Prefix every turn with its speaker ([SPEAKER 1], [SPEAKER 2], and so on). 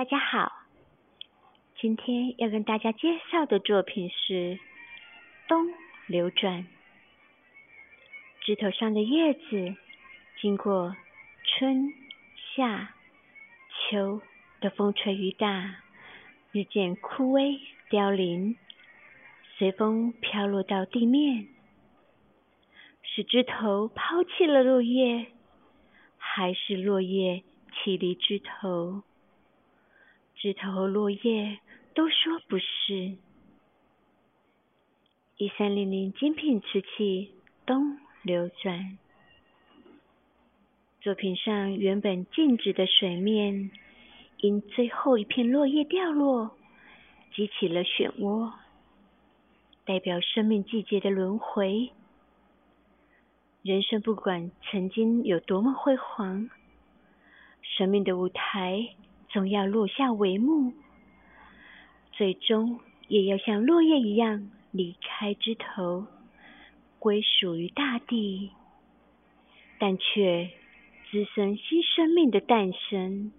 [SPEAKER 1] 大家好，今天要跟大家介绍的作品是《冬流转》。枝头上的叶子经过春夏秋的风吹雨打，日渐枯萎凋零，随风飘落到地面。是枝头抛弃了落叶，还是落叶弃离枝头？枝头和落叶都说不是。一三零零精品瓷器东流转。作品上原本静止的水面，因最后一片落叶掉落，激起了漩涡，代表生命季节的轮回。人生不管曾经有多么辉煌，生命的舞台。总要落下帷幕，最终也要像落叶一样离开枝头，归属于大地，但却滋生新生命的诞生。